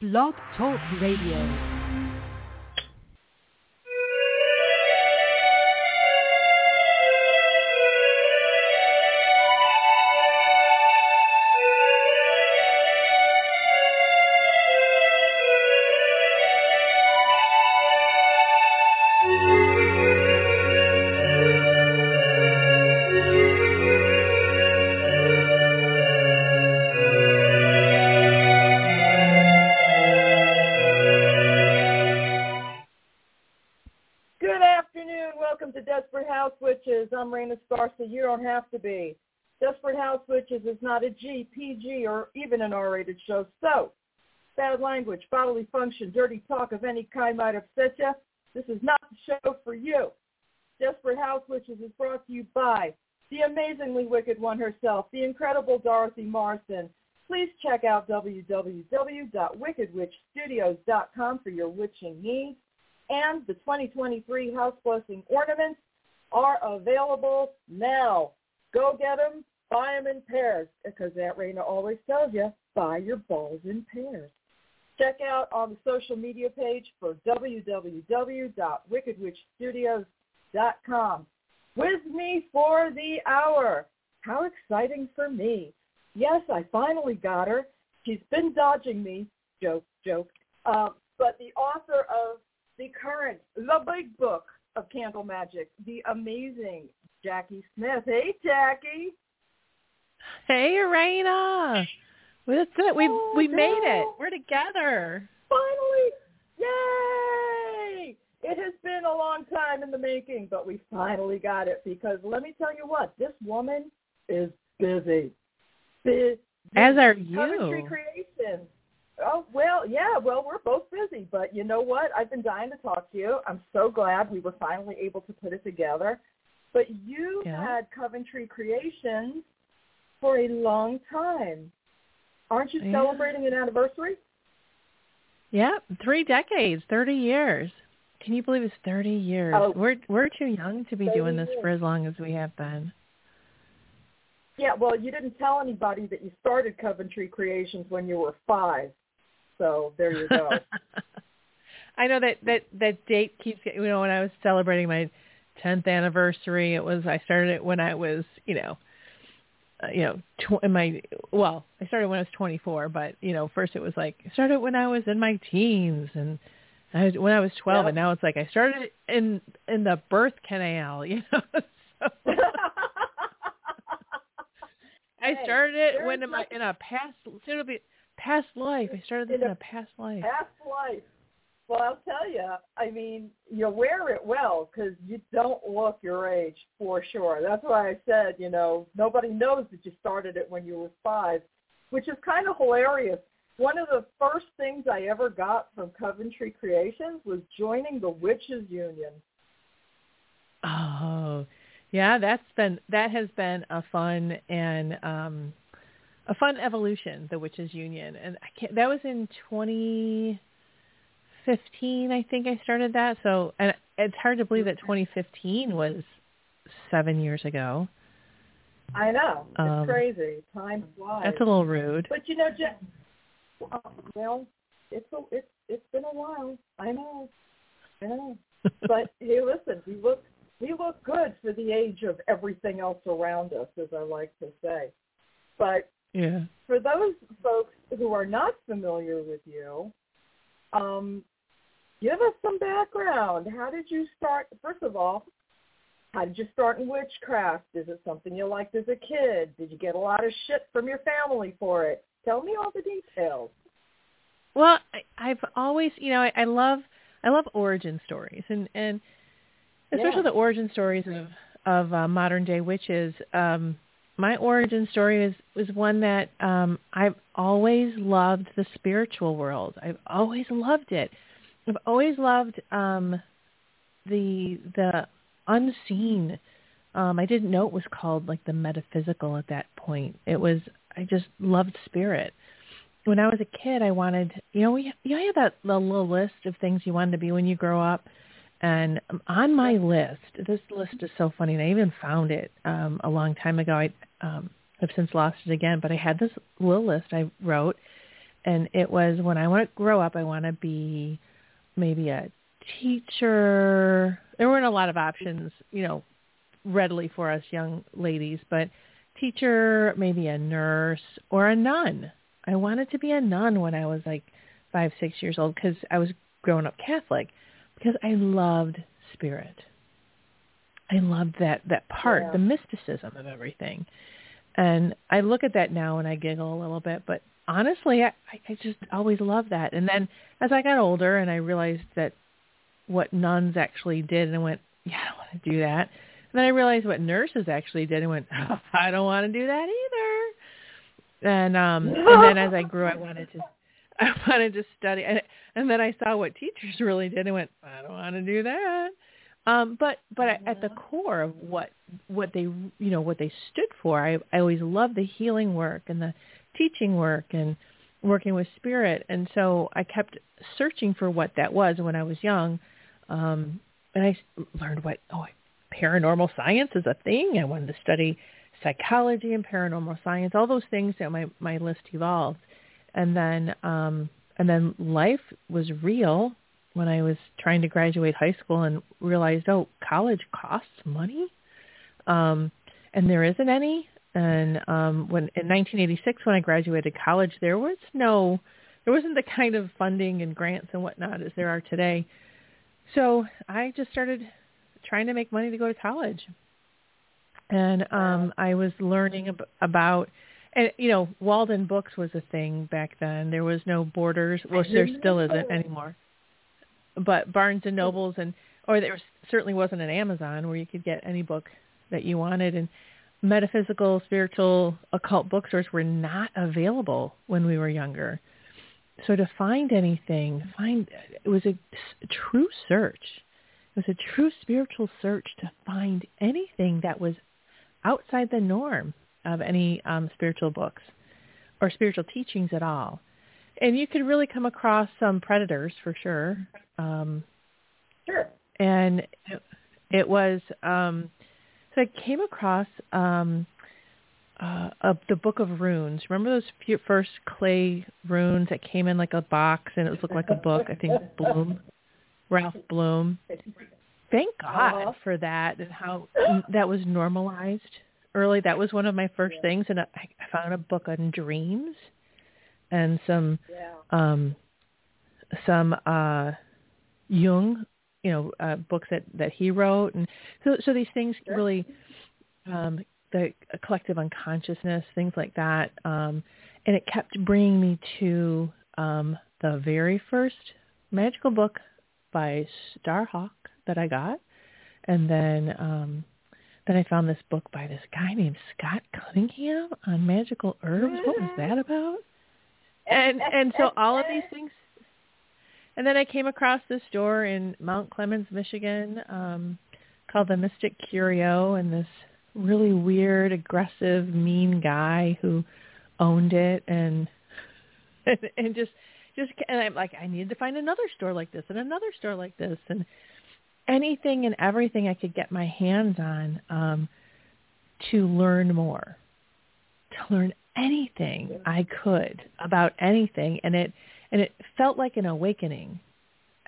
Blog Talk Radio. Have to be. Desperate House Witches is not a G, PG, or even an R-rated show. So, bad language, bodily function, dirty talk of any kind might upset you. This is not the show for you. Desperate House Witches is brought to you by the amazingly wicked one herself, the incredible Dorothy Morrison. Please check out www.wickedwitchstudios.com for your witching needs and the 2023 House Blessing ornaments are available now. Go get them, buy them in pairs, because Aunt Raina always tells you, buy your balls in pairs. Check out on the social media page for www.wickedwitchstudios.com. With me for the hour. How exciting for me. Yes, I finally got her. She's been dodging me. Joke, joke. Uh, but the author of the current, the big book of candle magic, the amazing Jacki Smith. Hey, Jacki. Hey, Raina. That's it. We Oh, we made it. We're together. Finally. Yay! It has been a long time in the making, but we finally got it because let me tell you what, this woman is busy. Busy. As are you. Creations. Oh, well, yeah, well, we're both busy, but you know what? I've been dying to talk to you. I'm so glad we were finally able to put it together. But you Yeah. had Coventry Creations for a long time. Aren't you Yeah. celebrating an anniversary? Yeah, three decades, thirty years. Can you believe it's thirty years? Oh. We're we're too young to be doing this years. for as long as we have been. Yeah, well, you didn't tell anybody that you started Coventry Creations when you were five. So there you go. I know that that that date keeps getting. You know, when I was celebrating my tenth anniversary, it was I started it when I was, you know, uh, you know, tw- in my well, I started when I was twenty four, but you know, first it was like I started when I was in my teens, and I was, when I was twelve, Yep. and now it's like I started in in the birth canal, you know. so, I started it when in, my, in a past it'll be past life. I started this In in a a past life. Past life. Well, I'll tell you. I mean, you wear it well because you don't look your age for sure. That's why I said, you know, nobody knows that you started it when you were five, which is kind of hilarious. One of the first things I ever got from Coventry Creations was joining the Witches Union. Oh, yeah, that's been that has been a fun and um a fun evolution, the Witches Union, and I can't, that was in 2015, I think I started that. So, and it's hard to believe that 2015 was seven years ago. I know. It's Um, crazy. Time flies. That's a little rude. But you know, Jen, well, it's a, it's it's been a while. I know, I know. But hey, listen, we look we look good for the age of everything else around us, as I like to say. But Yeah. for those folks who are not familiar with you, um, give us some background. How did you start? First of all, how did you start in witchcraft? Is it something you liked as a kid? Did you get a lot of shit from your family for it? Tell me all the details. Well, I, I've always, you know, I, I love I love origin stories, and and especially Yeah. the origin stories of of uh, modern day witches. Um, my origin story is was one that um, I've always loved the spiritual world. I've always loved it. I've always loved um, the the unseen. Um, I didn't know it was called like the metaphysical at that point. It was I just loved spirit when I was a kid, I wanted, you know, we you know, you have that little list of things you wanted to be when you grow up, and um, on my list, this list is so funny, and I even found it um, a long time ago. I um, I've since lost it again, but I had this little list I wrote, and it was when I want to grow up, I want to be maybe a teacher. There weren't a lot of options, you know, readily for us young ladies, but teacher, maybe a nurse or a nun. I wanted to be a nun when I was like five, six years old because I was growing up Catholic because I loved spirit. I loved that that part, Yeah. the mysticism of everything. And I look at that now and I giggle a little bit, but honestly, I, I just always loved that. And then as I got older and I realized that what nuns actually did, and I went, yeah, I don't want to do that. And then I realized what nurses actually did, and went, oh, I don't want to do that either. And um, and then as I grew, I wanted to, I wanted to study, and and then I saw what teachers really did, and went, I don't want to do that. Um, but but at the core of what what they you know what they stood for, I I always loved the healing work and the teaching work and working with spirit, and so I kept searching for what that was when I was young, um, and I learned what oh paranormal science is a thing. I wanted to study psychology and paranormal science, all those things that my my list evolved, and then um, and then life was real when I was trying to graduate high school and realized, oh, college costs money, um, and there isn't any. And um, when in 1986, when I graduated college, there was no, there wasn't the kind of funding and grants and whatnot as there are today. So I just started trying to make money to go to college, and um, I was learning ab- about. And you know, Walden Books was a thing back then. There was no borders, which there still isn't anymore but Barnes and Nobles and or there was, certainly wasn't an Amazon where you could get any book that you wanted and metaphysical, spiritual, occult bookstores were not available when we were younger. So to find anything, find it was a, true search. It was a true spiritual search to find anything that was outside the norm of any um, spiritual books or spiritual teachings at all and you could really come across some predators for sure. Um, Sure. and it, it was um, so I came across um, uh, a, the Book of Runes. Remember those few, first clay runes that came in like a box and it looked like a book? I think Blum, Ralph Blum. Thank God Uh-huh. for that and how that was normalized early. That was one of my first things, and I, I found a book on dreams and some Yeah. um, some uh, Jung, you know, uh, books that that he wrote, and so so these things really, um, the collective unconsciousness, things like that, um, and it kept bringing me to um, the very first magical book by Starhawk that I got, and then um, then I found this book by this guy named Scott Cunningham on magical herbs. What was that about? and and so all of these things and then I came across this store in Mount Clemens, Michigan, um, called the Mystic Curio, and this really weird, aggressive, mean guy who owned it, and and, and just just and I'm like, I needed to find another store like this and another store like this, and anything and everything I could get my hands on um, to learn more, to learn anything I could about anything, and it and it felt like an awakening.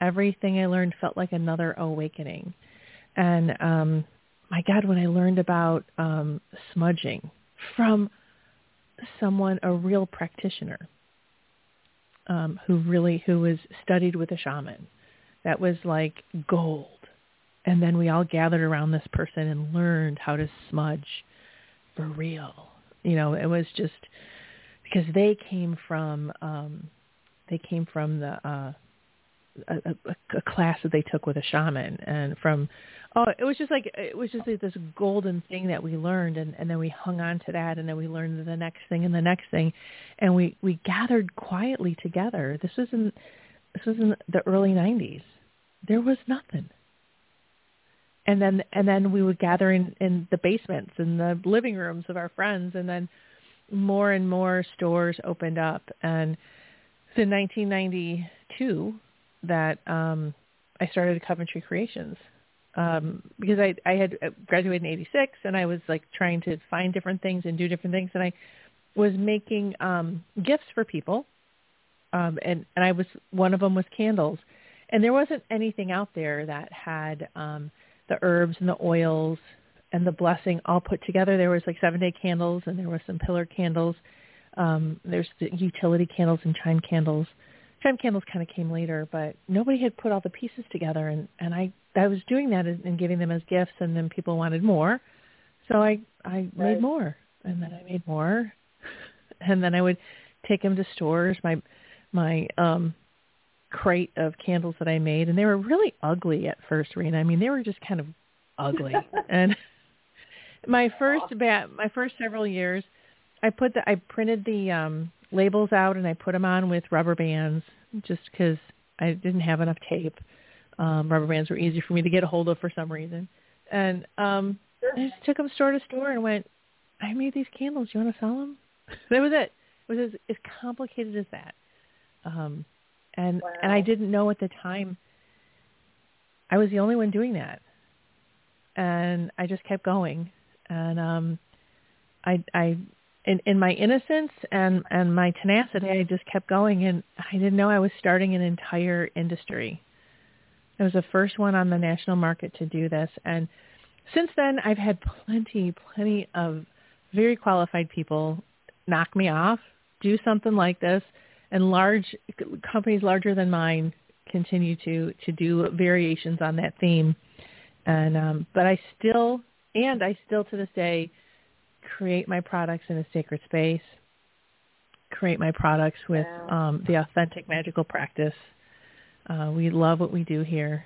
Everything I learned felt like another awakening, and um, my God, when I learned about um, smudging from someone, a real practitioner, um, who really who was studied with a shaman, that was like gold. And then we all gathered around this person and learned how to smudge for real. You know, it was just because they came from um, they came from the uh, a, a, a class that they took with a shaman, and from oh, it was just like it was just like this golden thing that we learned, and, and then we hung on to that, and then we learned the next thing and the next thing, and we we gathered quietly together. This was in this was in the early '90s. There was nothing and then and then we would gather in in the basements and the living rooms of our friends and then more and more stores opened up and in 1992 that um I started Coventry Creations um because I I had graduated in 86 and I was like trying to find different things and do different things and I was making um gifts for people um, and and I was one of them was candles, and there wasn't anything out there that had um, the herbs and the oils and the blessing all put together. There was like seven day candles, and there was some pillar candles. Um, there's the utility candles and chime candles. Chime candles kind of came later, but nobody had put all the pieces together, and and I I was doing that and giving them as gifts, and then people wanted more, so I I right. made more, and then I made more, and then I would take them to stores. My my um crate of candles that I made, and they were really ugly at first, Rena. I mean, they were just kind of ugly. and my first bat, my first several years, I put the I printed the um labels out and I put them on with rubber bands just because I didn't have enough tape. Um, rubber bands were easy for me to get a hold of for some reason, and um, sure. I just took them store to store and went, "I made these candles. You want to sell them?" that was it. It was as, as complicated as that. Um, and wow. and I didn't know at the time. I was the only one doing that, and I just kept going, and um, I I in, in my innocence and, and my tenacity, I just kept going, and I didn't know I was starting an entire industry. I was the first one on the national market to do this, and since then, I've had plenty, plenty of very qualified people knock me off, do something like this, and large companies larger than mine continue to to do variations on that theme. And um, but I still, and I still to this day create my products in a sacred space, create my products with wow. um, the authentic magical practice. Uh, we love what we do here,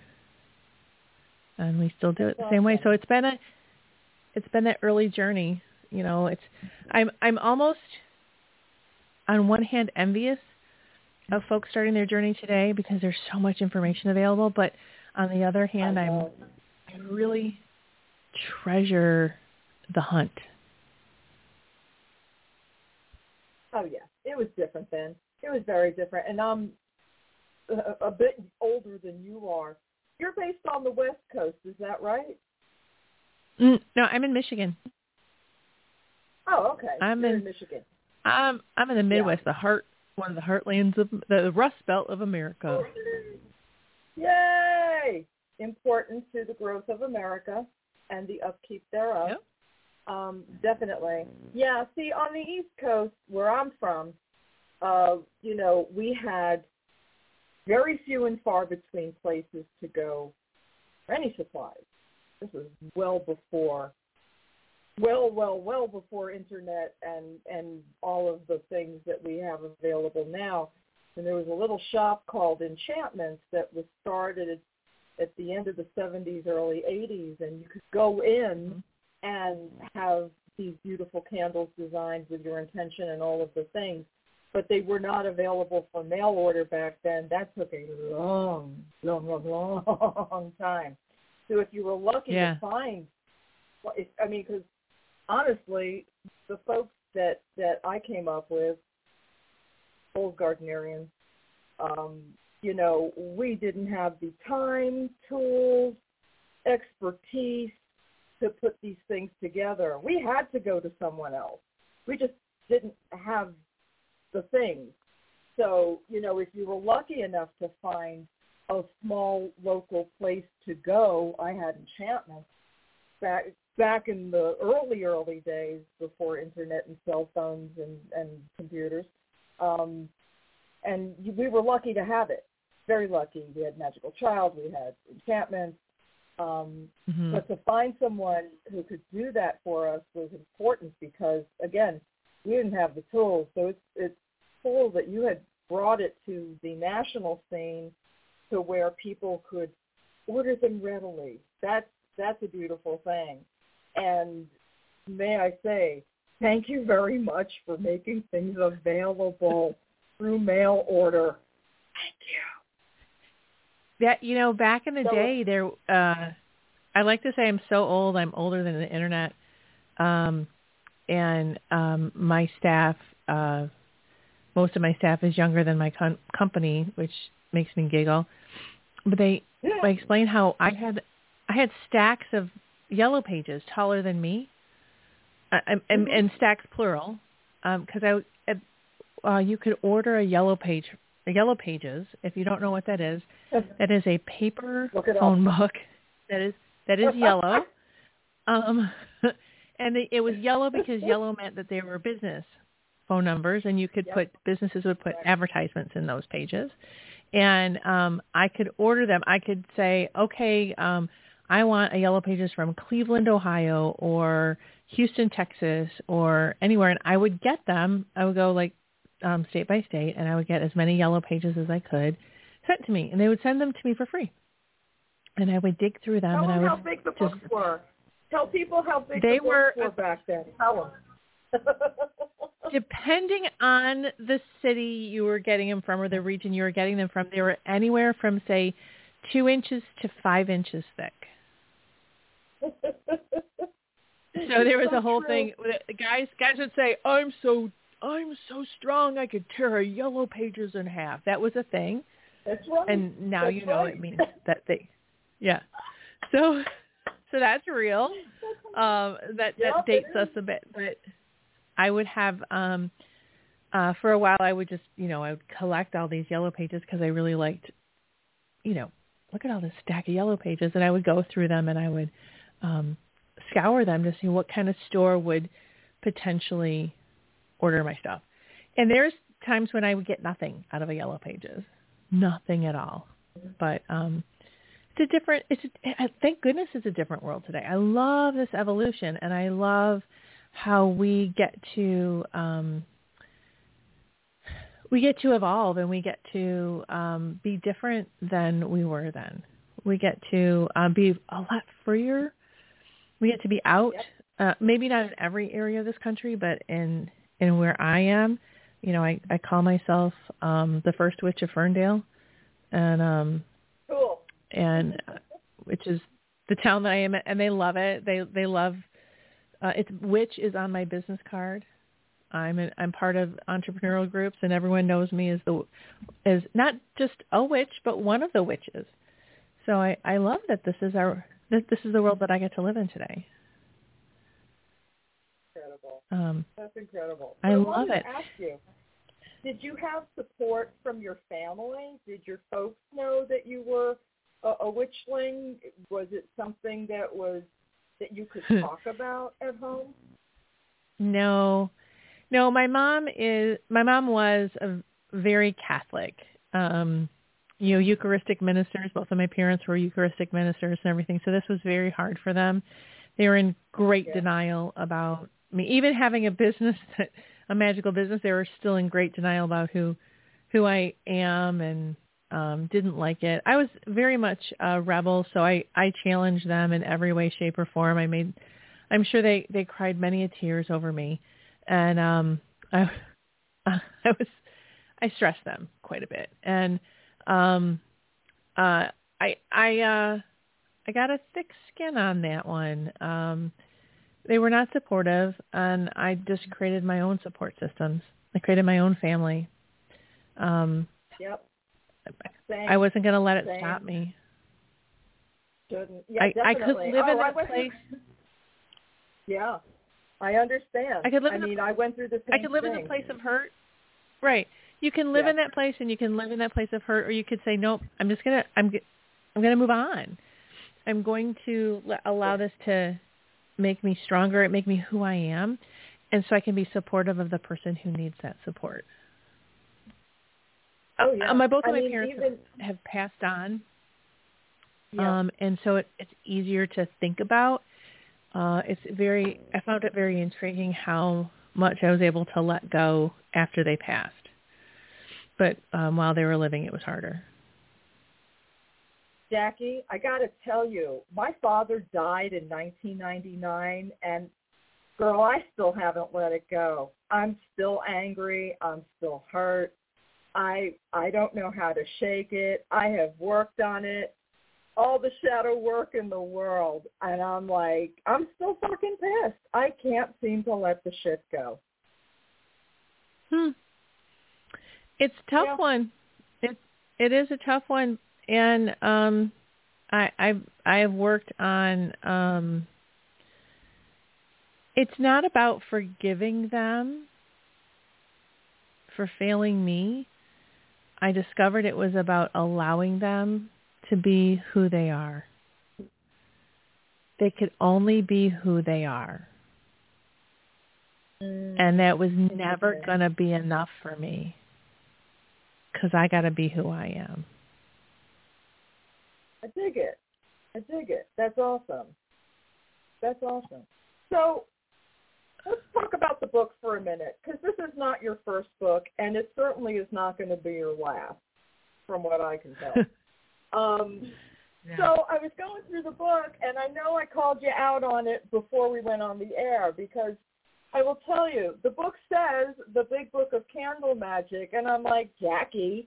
and we still do it the same way. So it's been a it's been that early journey. You know, it's I'm I'm almost on one hand envious of folks starting their journey today because there's so much information available, but on the other hand, I'm I really treasure the hunt Oh yeah, it was different then. It was very different, and I'm a, a bit older than you are. You're based on the West Coast, is that right? Mm, no, I'm in Michigan. Oh, okay. I'm in, in, Michigan. I'm I'm in the Midwest, yeah. the heart, one of the heartlands of the Rust Belt of America. Yay! Important to the growth of America and the upkeep thereof. Yep. Um, definitely. Yeah, see, on the East Coast, where I'm from, uh, you know, we had very few and far between places to go for any supplies. This was well before, well, well, well before internet and, and all of the things that we have available now. And there was a little shop called Enchantments that was started at the end of the 70s, early 80s, and you could go in and have these beautiful candles designed with your intention and all of the things. But they were not available for mail order back then. That took a long, long, long, long time. So if you were lucky yeah. to find, I mean, because honestly, the folks that that I came up with, old Gardnerians, um, you know, we didn't have the time, tools, expertise, to put these things together. We had to go to someone else. We just didn't have the things. So, you know, if you were lucky enough to find a small local place to go, I had enchantment back back in the early early days before internet and cell phones and and computers. Um, and we were lucky to have it. Very lucky. We had Magical Child. We had enchantments. Um, mm-hmm. But to find someone who could do that for us was important because, again, we didn't have the tools. So it's, it's cool that you had brought it to the national scene to where people could order them readily. That's that's a beautiful thing. And may I say, thank you very much for making things available through mail order. Thank you. That you know, back in the so, day, there. uh I like to say I'm so old. I'm older than the internet, um, and um, my staff. Uh, most of my staff is younger than my con- company, which makes me giggle. But they, yeah. I explained how I had, I had stacks of yellow pages taller than me, uh, and, and, mm-hmm. and stacks plural, because um, I, uh, you could order a yellow page Yellow Pages. If you don't know what that is, that is a paper it up. phone book that is that is yellow. Um, and they, it was yellow because yellow meant that they were business phone numbers, and you could Yep. put businesses would put advertisements in those pages, and um, I could order them. I could say, okay, um, I want a yellow pages from Cleveland, Ohio, or Houston, Texas, or anywhere, and I would get them. I would go like um, state by state, and I would get as many yellow pages as I could sent to me, and they would send them to me for free. And I would dig through them, Tell and I them would how big the just books were. Tell people how big They the books were- were back then. Tell them. depending on the city you were getting them from or the region you were getting them from, they were anywhere from say two inches to five inches thick. So there was a whole true. thing. Guys, guys would say, "I'm so, I'm so strong, I could tear a yellow pages in half." That was a thing, That's right. and now That's you know right. it means that thing. yeah. So, so that's real. Um, that that Yep, dates us a bit, but I would have um, uh, for a while. I would just, you know, I would collect all these yellow pages because I really liked, you know, look at all this stack of yellow pages, and I would go through them and I would um, scour them to see what kind of store would potentially order my stuff. And there's times when I would get nothing out of a yellow pages, nothing at all. But um, it's a different. It's a, thank goodness it's a different world today. I love this evolution, and I love how we get to um, we get to evolve, and we get to um, be different than we were then. We get to um, be a lot freer. We get to be out. Uh, maybe not in every area of this country, but in in where I am, you know, I, I call myself um, the first witch of Ferndale, and um, cool. and uh, which is the town that I am, at, and they love it. They they love uh, it's witch is on my business card. I'm an, I'm part of entrepreneurial groups, and everyone knows me as the as not just a witch, but one of the witches. So I I love that this is our that this is the world that I get to live in today. Um, That's incredible. I So love it. Ask you, did you have support from your family? Did your folks know that you were a, a witchling? Was it something that was that you could talk about at home? No, no. My mom is. My mom was a very Catholic. Um, you know, Eucharistic ministers. Both of my parents were Eucharistic ministers and everything. So this was very hard for them. They were in great Yeah. denial about me. Even having a business, that, a magical business, they were still in great denial about who, who I am, and um, didn't like it. I was very much a rebel, so I I challenged them in every way, shape, or form. I made I'm sure they they cried many a tears over me, and um, I I was I stressed them quite a bit, and um, uh, I I uh, I got a thick skin on that one. Um, they were not supportive, and I just created my own support systems. I created my own family. Um, Yep. Same. I wasn't going to let it Same. stop me. Shouldn't. Yeah, I, I could live in Oh, I that place. Yeah, I understand. I could live I in a- mean, I went through the I could live in thing. a place of hurt. Right. You can live Yeah. in that place and you can live in that place of hurt or you could say nope, I'm just going to I'm I'm going to move on. I'm going to allow this to make me stronger, It make me who I am, and so I can be supportive of the person who needs that support. Oh, yeah. my both of my mean, parents even- have, have passed on, Yeah. um, and so it, it's easier to think about. Uh, it's very. I found it very intriguing how much I was able to let go after they passed. But um, while they were living, it was harder. Jacki, I got to tell you, my father died in 1999, and girl, I still haven't let it go. I'm still angry. I'm still hurt. I I don't know how to shake it. I have worked on it, all the shadow work in the world, and I'm like, I'm still fucking pissed. I can't seem to let the shit go. Hmm. It's a tough Yeah. one. It it is a tough one, and um, I I I have worked on. Um, it's not about forgiving them for failing me. I discovered it was about allowing them to be who they are. They could only be who they are. Mm. And that was never going to be enough for me because I got to be who I am. I dig it. I dig it. That's awesome. That's awesome. So let's talk about the book for a minute because this is not your first book, and it certainly is not going to be your last, from what I can tell. um, so I was going through the book, and I know I called you out on it before we went on the air because I will tell you, the book says the Big Book of Candle Magic, and I'm like, Jacki,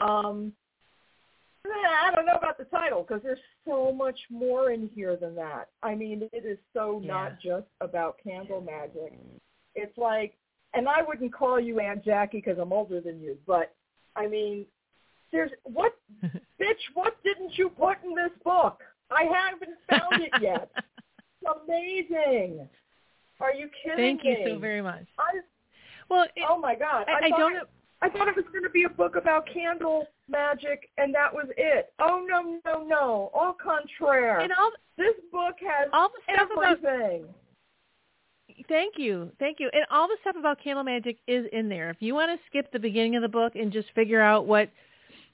um, I don't know about the title because there's so much more in here than that. I mean, it is so not just about candle magic. It's like, and I wouldn't call you Aunt Jacki because I'm older than you, but I mean, there's what, bitch, what didn't you put in this book? I haven't found it yet. It's amazing. Are you kidding Thank me? Thank you so very much. I, Well, it, oh my God! I, I thought, don't. I thought it was going to be a book about candle magic, and that was it. Oh no, no, no! Au contraire. And all this book has all the stuff about everything. Thank you. Thank you. And all the stuff about candle magic is in there. If you want to skip the beginning of the book and just figure out what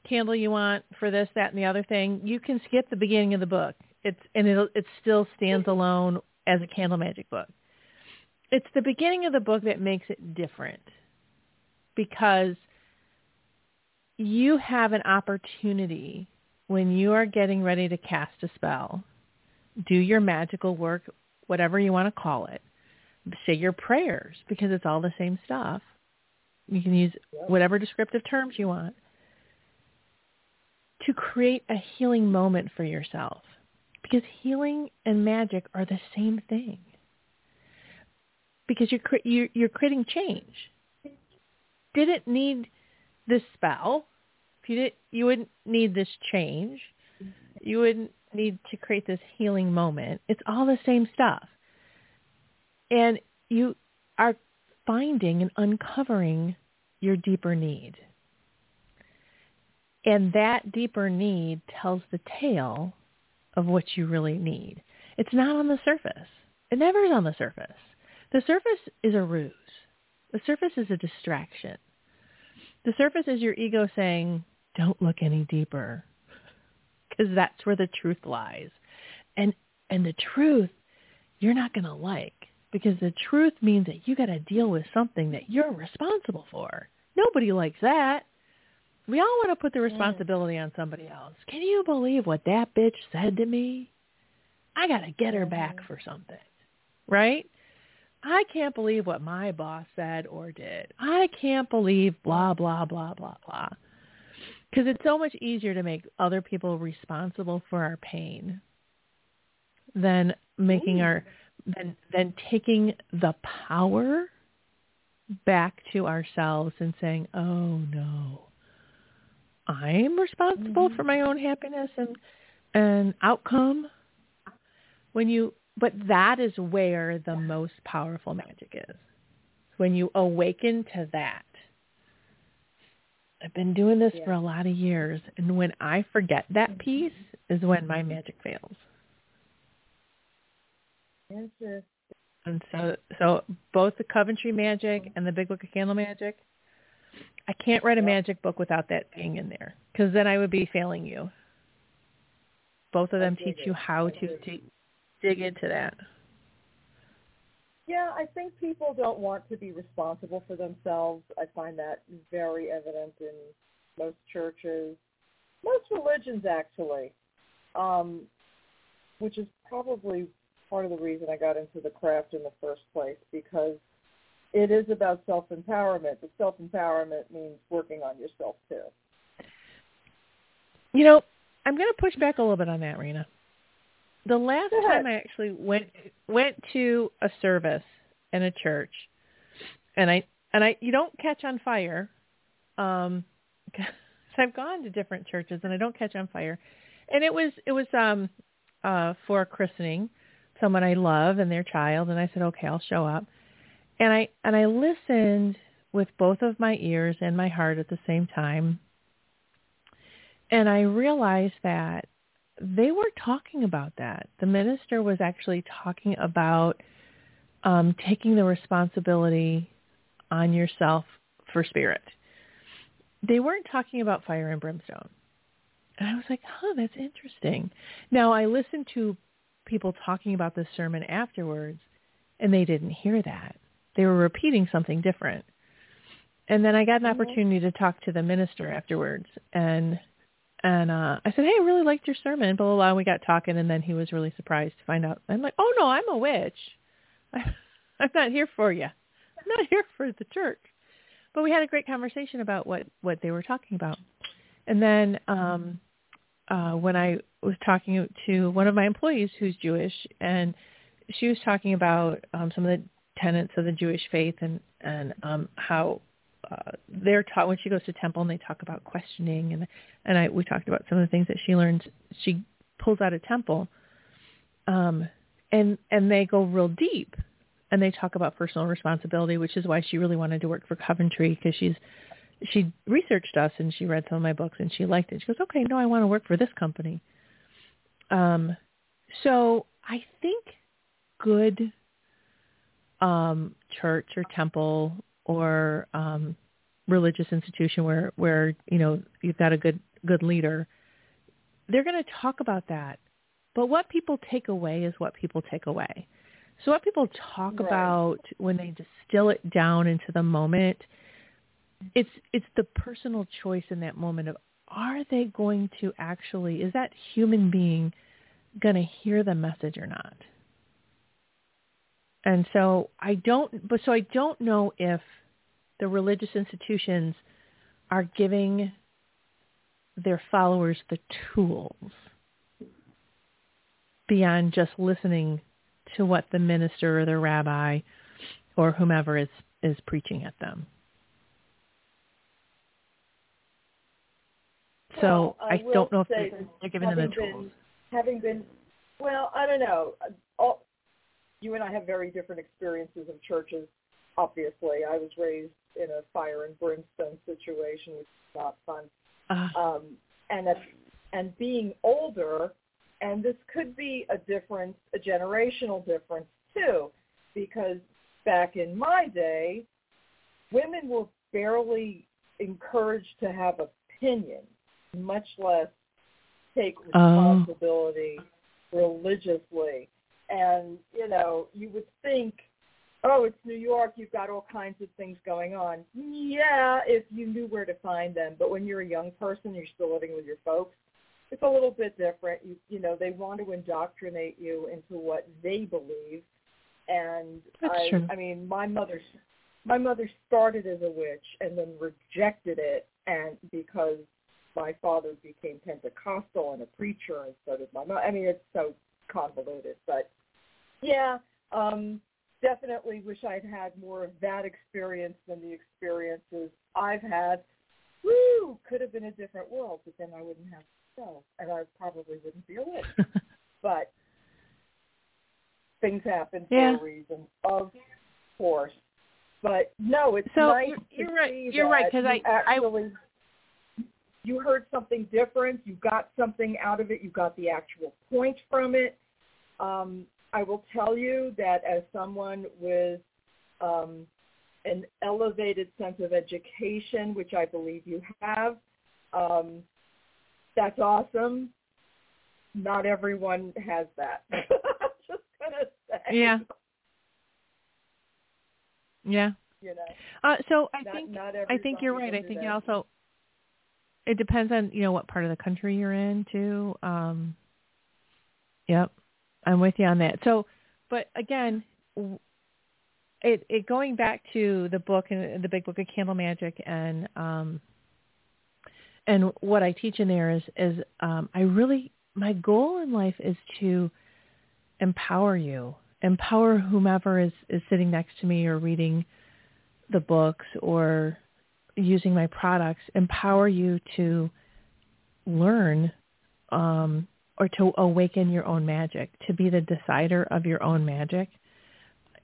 candle you want for this, that, and the other thing, you can skip the beginning of the book. It's and it it still stands alone as a candle magic book. It's the beginning of the book that makes it different because you have an opportunity when you are getting ready to cast a spell, do your magical work, whatever you want to call it say your prayers because it's all the same stuff. You can use whatever descriptive terms you want to create a healing moment for yourself because healing and magic are the same thing. Because you're you're, creating change. Didn't need this spell. If you didn't, you wouldn't need this change. You wouldn't need to create this healing moment. It's all the same stuff and you are finding and uncovering your deeper need. And that deeper need tells the tale of what you really need. It's not on the surface. It never is on the surface. The surface is a ruse. The surface is a distraction. The surface is your ego saying, don't look any deeper because that's where the truth lies. And, and the truth you're not going to like because the truth means that you got to deal with something that you're responsible for. Nobody likes that. We all want to put the responsibility on somebody else. Can you believe what that bitch said to me? I got to get her back mm-hmm. for something. Right? I can't believe what my boss said or did. I can't believe blah, blah, blah, blah, blah. Because it's so much easier to make other people responsible for our pain than making our than than taking the power back to ourselves and saying, "Oh no, I'm responsible Mm-hmm. for my own happiness and and outcome." When you, but that is where the most powerful magic is. When you awaken to that. I've been doing this for a lot of years, and when I forget that piece is when my magic fails. And so, so both the Coventry Magic and the Big Book of Candle Magic, I can't write a magic book without that being in there because then I would be failing you. Both of them teach you how I to dig into that. Yeah, I think people don't want to be responsible for themselves. I find that very evident in most churches, most religions actually, um, which is probably part of the reason I got into the craft in the first place because it is about self-empowerment. But self-empowerment means working on yourself too. You know, I'm going to push back a little bit on that, Rena. The last time I actually went went to a service in a church, and I and I you don't catch on fire, um, 'cause I've gone to different churches and I don't catch on fire, and it was it was um uh for a christening, someone I love and their child, and I said okay I'll show up, and I and I listened with both of my ears and my heart at the same time. And I realized that they were talking about that. The minister was actually talking about um, taking the responsibility on yourself for spirit. They weren't talking about fire and brimstone. And I was like, huh, that's interesting. Now I listened to people talking about this sermon afterwards and they didn't hear that. They were repeating something different. And then I got an mm-hmm. opportunity to talk to the minister afterwards and and uh I said, Hey, I really liked your sermon, blah blah blah. And we got talking and then he was really surprised to find out I'm like, Oh no, I'm a witch. I, I'm not here for you. I'm not here for the church. But we had a great conversation about what what they were talking about. And then um uh when I was talking to one of my employees who's Jewish and she was talking about um some of the tenets of the Jewish faith and and um how uh, they're taught when she goes to temple and they talk about questioning and and I we talked about some of the things that she learns she pulls out of temple um and and they go real deep and they talk about personal responsibility which is why she really wanted to work for Coventry because she's she researched us and she read some of my books and she liked it. She goes okay no I want to work for this company. Um so I think good um church or temple or um, religious institution where where you know you've got a good good leader, they're going to talk about that. But what people take away is what people take away. So what people talk right. about when they distill it down into the moment, it's it's the personal choice in that moment of are they going to actually is that human being going to hear the message or not? And so I don't, but so I don't know if the religious institutions are giving their followers the tools beyond just listening to what the minister or the rabbi or whomever is, is preaching at them. So well, I, I don't know if they're giving them the tools. Been, having been, well, I don't know. All, you and I have very different experiences of churches. Obviously, I was raised in a fire and brimstone situation, which is not fun. Uh. Um, and that, and being older, and this could be a difference, a generational difference too, because back in my day, women were barely encouraged to have opinions, much less take oh. responsibility religiously and you know you would think oh it's new york you've got all kinds of things going on. Yeah if you knew where to find them but when you're a young person you're still living with your folks it's a little bit different. You you know they want to indoctrinate you into what they believe. And That's i true. i mean my mother's my mother started as a witch and then rejected it and because my father became pentecostal and a preacher and so did my mom i mean it's so convoluted but yeah, um, definitely wish I'd had more of that experience than the experiences I've had. Woo! Could have been a different world, but then I wouldn't have myself, and I probably wouldn't be alive. but things happen for yeah. a reason, of course. But no, it's so nice you're, to right. see you're that right because I actually I, you heard something different. You got something out of it. You got the actual point from it. Um, I will tell you that as someone with um, an elevated sense of education, which I believe you have, um, that's awesome. Not everyone has that. Just gonna say. Yeah. Yeah. You know. Uh, so I not, think not I think you're right. I think that. it also it depends on you know what part of the country you're in too. Um, yep. I'm with you on that. So, but again, it, it going back to the book and the big book of candle magic and um, and what I teach in there is is um, I really my goal in life is to empower you, empower whomever is is sitting next to me or reading the books or using my products, empower you to learn um, or to awaken your own magic, to be the decider of your own magic.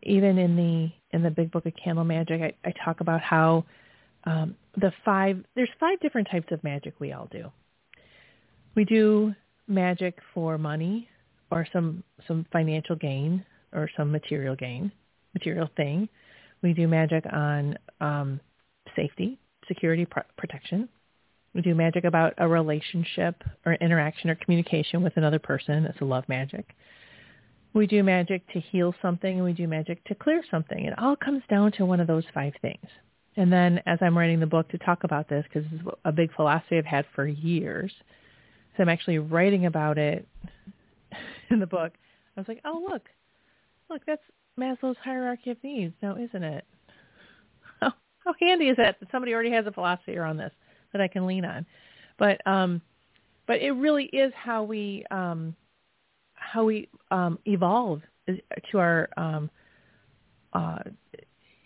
Even in the in the big book of candle magic, I, I talk about how um, the five there's five different types of magic we all do. We do magic for money or some some financial gain or some material gain, material thing. We do magic on um, safety, security, pr- protection. We do magic about a relationship or interaction or communication with another person. That's a love magic. We do magic to heal something and we do magic to clear something. It all comes down to one of those five things. And then as I'm writing the book to talk about this, because this is a big philosophy I've had for years, so I'm actually writing about it in the book, I was like, oh, look, look, that's Maslow's hierarchy of needs now, isn't it? How, how handy is that that somebody already has a philosophy around this? That I can lean on. But um, but it really is how we um, how we um, evolve to our um, uh,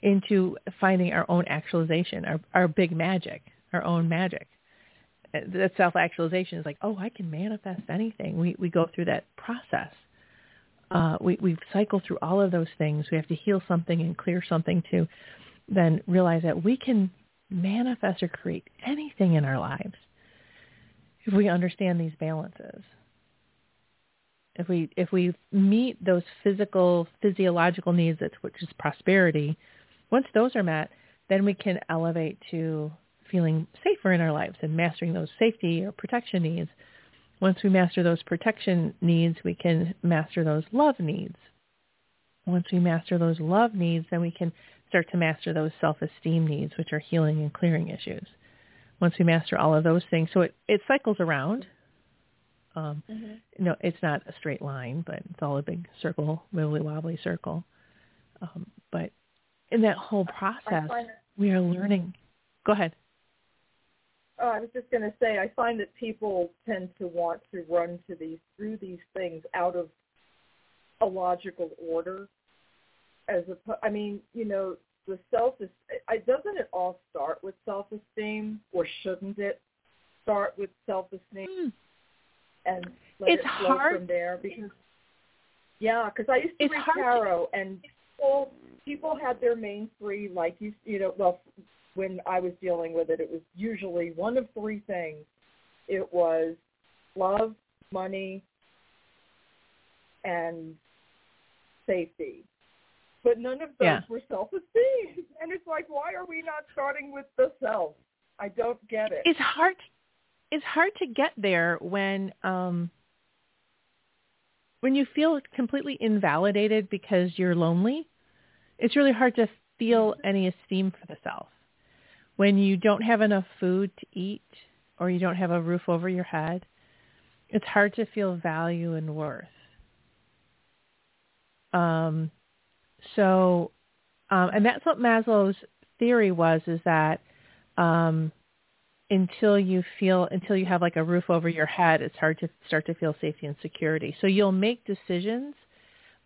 into finding our own actualization, our our big magic, our own magic. That self-actualization is like, oh, I can manifest anything. We we go through that process. Uh, we we cycle through all of those things. We have to heal something and clear something to then realize that we can manifest or create anything in our lives if we understand these balances. If we if we meet those physical physiological needs, which is prosperity, once those are met, then we can elevate to feeling safer in our lives and mastering those safety or protection needs. Once we master those protection needs, we can master those love needs. Once we master those love needs, then we can start to master those self-esteem needs, which are healing and clearing issues. Once we master all of those things, so it, it cycles around. Um, mm-hmm. No, it's not a straight line, but it's all a big circle, wibbly wobbly circle. Um, but in that whole process, we are learning. Go ahead. Oh, I was just going to say, I find that people tend to want to run to these through these things out of a logical order as a, I mean, you know, the self is, doesn't it all start with self-esteem or shouldn't it start with self-esteem mm. and let it's it flow hard. from there? Because, yeah, because I used to it's read tarot to... and people, people had their main three, like you, you know, well, when I was dealing with it, it was usually one of three things. It was love, money, and safety but none of those yeah. were self-esteem. And it's like, why are we not starting with the self? I don't get it. It's hard. It's hard to get there when um, when you feel completely invalidated because you're lonely. It's really hard to feel any esteem for the self. When you don't have enough food to eat or you don't have a roof over your head, it's hard to feel value and worth. Um, so, um, and that's what Maslow's theory was, is that um, until you feel, until you have like a roof over your head, it's hard to start to feel safety and security. So you'll make decisions,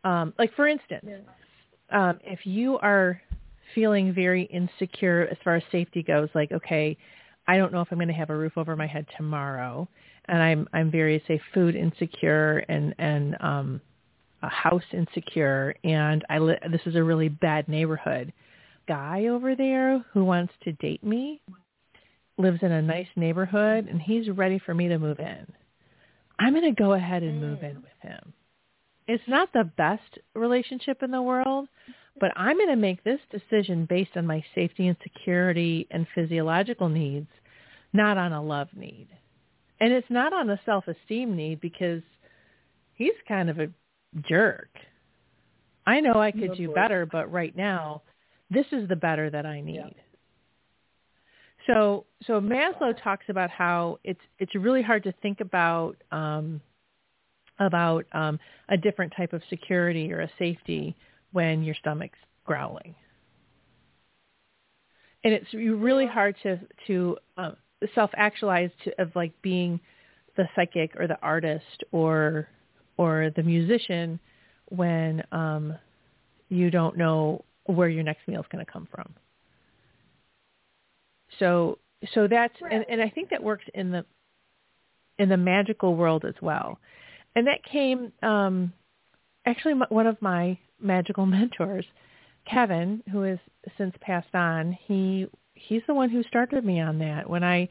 um, like for instance, yeah. um, if you are feeling very insecure as far as safety goes, like, okay, I don't know if I'm going to have a roof over my head tomorrow, and I'm I'm very say food insecure and and um, a house insecure and I li- this is a really bad neighborhood. Guy over there who wants to date me lives in a nice neighborhood and he's ready for me to move in. I'm going to go ahead and move in with him. It's not the best relationship in the world, but I'm going to make this decision based on my safety and security and physiological needs, not on a love need. And it's not on a self-esteem need because he's kind of a jerk. I know I could do better, but right now, this is the better that I need. Yeah. So, so Maslow talks about how it's it's really hard to think about um, about um, a different type of security or a safety when your stomach's growling, and it's really hard to to uh, self-actualize to, of like being the psychic or the artist or or the musician when um, you don't know where your next meal is going to come from. So so that's and, and I think that works in the in the magical world as well. And that came um, actually one of my magical mentors, Kevin, who has since passed on. He he's the one who started me on that when I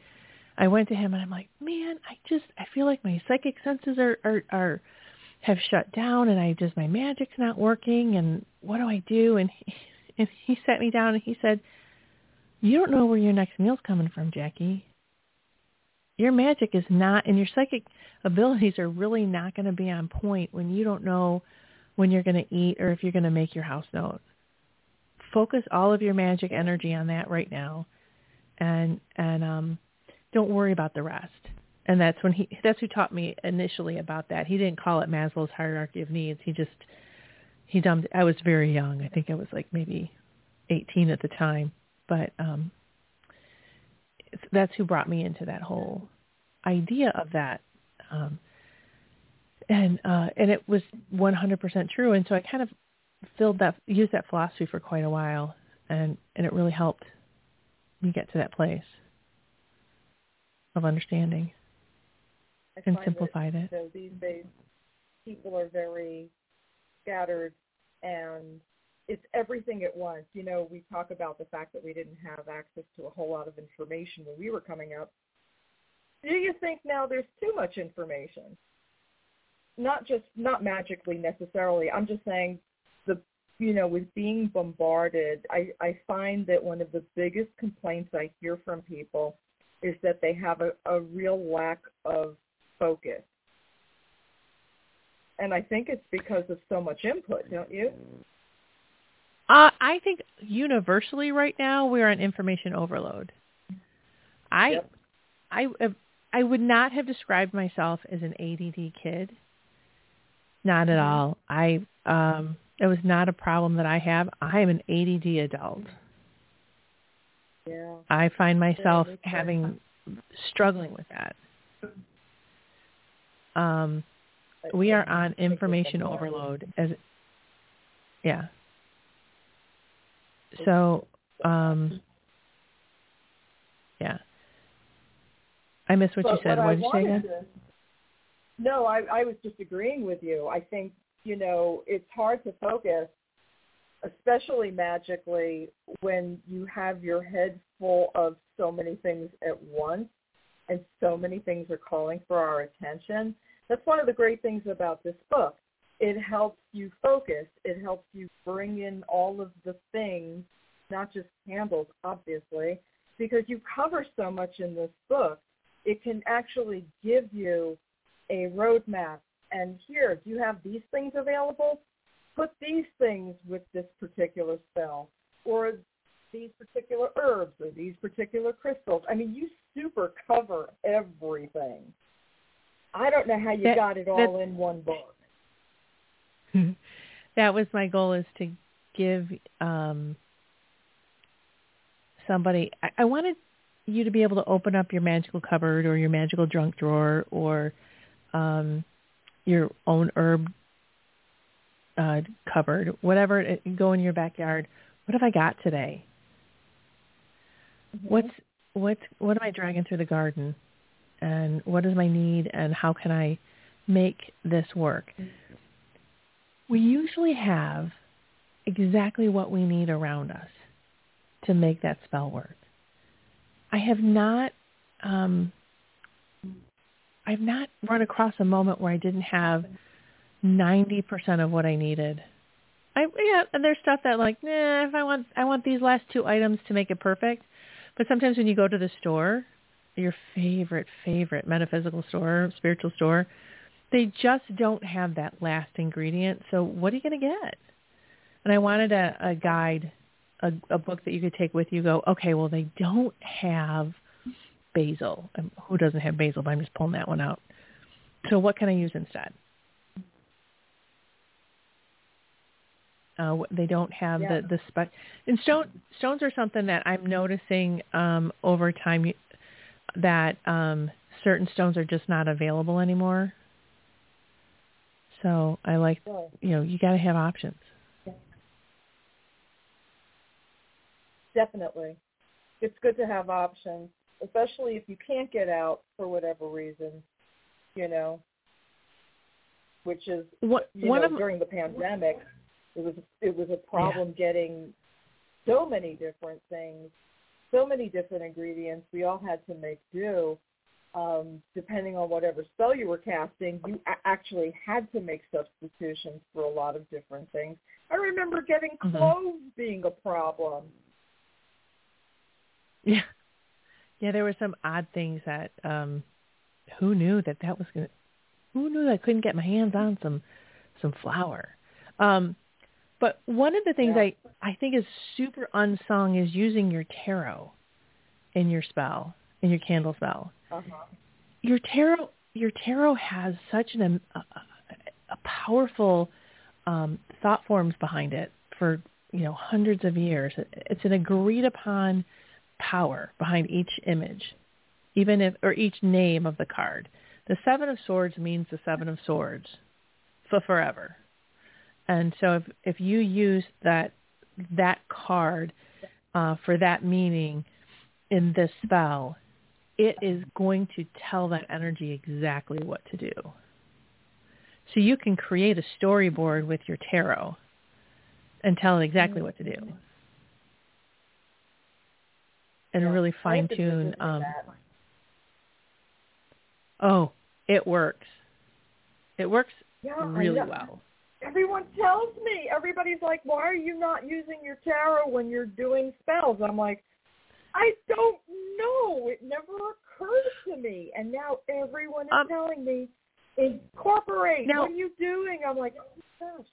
I went to him and I'm like, man, I just I feel like my psychic senses are are are have shut down and I just my magic's not working and what do I do? And he, and he sat me down and he said, you don't know where your next meal's coming from, Jacki. Your magic is not, and your psychic abilities are really not going to be on point when you don't know when you're going to eat or if you're going to make your house note. Focus all of your magic energy on that right now, and and um, don't worry about the rest. And that's when he that's who taught me initially about that. He didn't call it Maslow's hierarchy of needs. He just he dumped. I was very young. I think I was like maybe 18 at the time, but um, that's who brought me into that whole idea of that. Um, and uh, and it was 100% true. And so I kind of filled that, used that philosophy for quite a while, and and it really helped me get to that place of understanding and simplified that, it. So these days, people are very scattered, and it's everything at once. You know, we talk about the fact that we didn't have access to a whole lot of information when we were coming up. Do you think now there's too much information? Not just not magically necessarily. I'm just saying the you know with being bombarded. I I find that one of the biggest complaints I hear from people is that they have a, a real lack of focus. And I think it's because of so much input, don't you? Uh, I think universally right now we're on information overload. I, Yep. I, I would not have described myself as an ADD kid. Not at Mhm. all. I, um, it was not a problem that I have. I am an ADD adult. Yeah. I find myself too. having struggling with that. Um, we are on I think it's information overload as yeah. so um yeah. I missed what you said. what what I did you say again? to- no, I, I was just agreeing with you. I think, you know, it's hard to focus, especially magically, when you have your head full of so many things at once and so many things are calling for our attention. That's one of the great things about this book. It helps you focus. It helps you bring in all of the things, not just candles, obviously, because you cover so much in this book. It can actually give you a roadmap. And here, do you have these things available? Put these things with this particular spell, or these particular herbs, or these particular crystals. I mean, you super cover everything. I don't know how you That- got it all in one book. that was my goal is to give um somebody I, I wanted you to be able to open up your magical cupboard or your magical drunk drawer or um your own herb uh cupboard whatever it, go in your backyard what have i got today what's what's what what am i dragging through the garden and what is my need and how can i make this work we usually have exactly what we need around us to make that spell work. I have not um, I've not run across a moment where I didn't have ninety percent of what I needed. I yeah, and there's stuff that like, nah, if I want I want these last two items to make it perfect. But sometimes when you go to the store, your favorite, favorite metaphysical store, spiritual store, they just don't have that last ingredient. So what are you going to get? And I wanted a, a guide, a, a book that you could take with you. Go, okay, well they don't have basil. Who doesn't have basil? But I'm just pulling that one out. So what can I use instead? Uh, they don't have Yeah. the the spec. And stone stones are something that I'm noticing um, over time that um, certain stones are just not available anymore. So I like, you know, you got to have options. Definitely. It's good to have options, especially if you can't get out for whatever reason, you know, which is What you one know, of during the pandemic, it was it was a problem getting so many different things so many different ingredients. We all had to make do. Um, depending on whatever spell you were casting, you a- actually had to make substitutions for a lot of different things. I remember getting Mhm. cloves being a problem. Yeah. Yeah, there were some odd things that um who knew that that was going to who knew that I couldn't get my hands on some some flour. Um but one of the things Yeah. I I think is super unsung is using your tarot in your spell, in your candle spell. Uh-huh. Your tarot your tarot has such an um, a, a powerful um thought forms behind it for, you know, hundreds of years. It's an agreed upon power behind each image, even if or each name of the card. The seven of swords means the seven of swords for forever. And so if if you use that that card uh, for that meaning in this spell, it is going to tell that energy exactly what to do. So you can create a storyboard with your tarot and tell it exactly what to do and Yeah. really fine tune. Um, oh, it works. It works Yeah, really well. Everyone tells me. Everybody's like, "Why are you not using your tarot when you're doing spells?" I'm like, "I don't know. It never occurred to me." And now everyone is Um, telling me, "Incorporate. now- what are you doing?" I'm like, "Oh my gosh."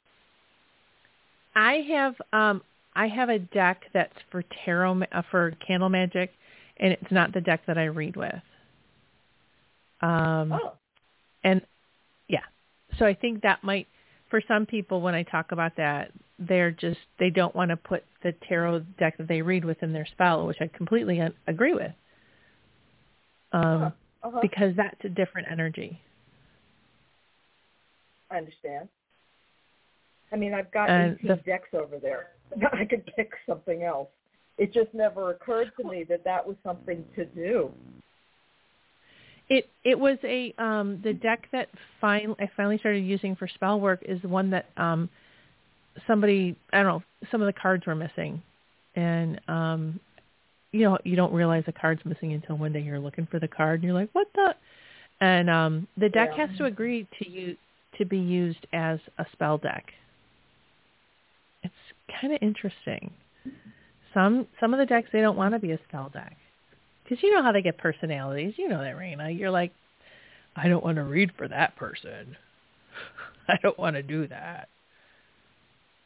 I have um I have a deck that's for tarot uh, for candle magic, and it's not the deck that I read with. Um, Oh, and yeah, so I think that might for some people when I talk about that, they're just they don't want to put the tarot deck that they read within their spell, which I completely agree with. Um, uh-huh. because that's a different energy. I understand. I mean, I've got And 18 the- decks over there. I could pick something else. It just never occurred to me that that was something to do. It it was a um the deck that fin- I finally started using for spell work is the one that um somebody I don't know some of the cards were missing, and um you know you don't realize the card's missing until one day you're looking for the card and you're like what the and um the deck Yeah. has to agree to you to be used as a spell deck. It's kind of interesting. Some some of the decks they don't want to be a spell deck because you know how they get personalities. You know that, Raina. You're like, I don't want to read for that person. I don't want to do that.